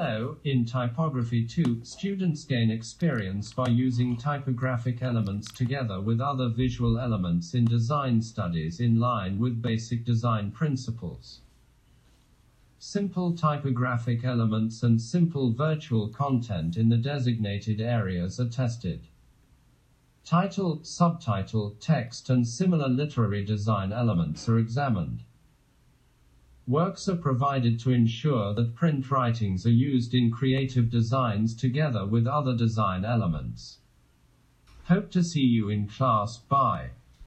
Hello, in Typography 2, students gain experience by using typographic elements together with other visual elements in design studies in line with basic design principles. Simple typographic elements and simple virtual content in the designated areas are tested. Title, subtitle, text, and similar literary design elements are examined. Works are provided to ensure that print writings are used in creative designs together with other design elements. Hope to see you in class. Bye.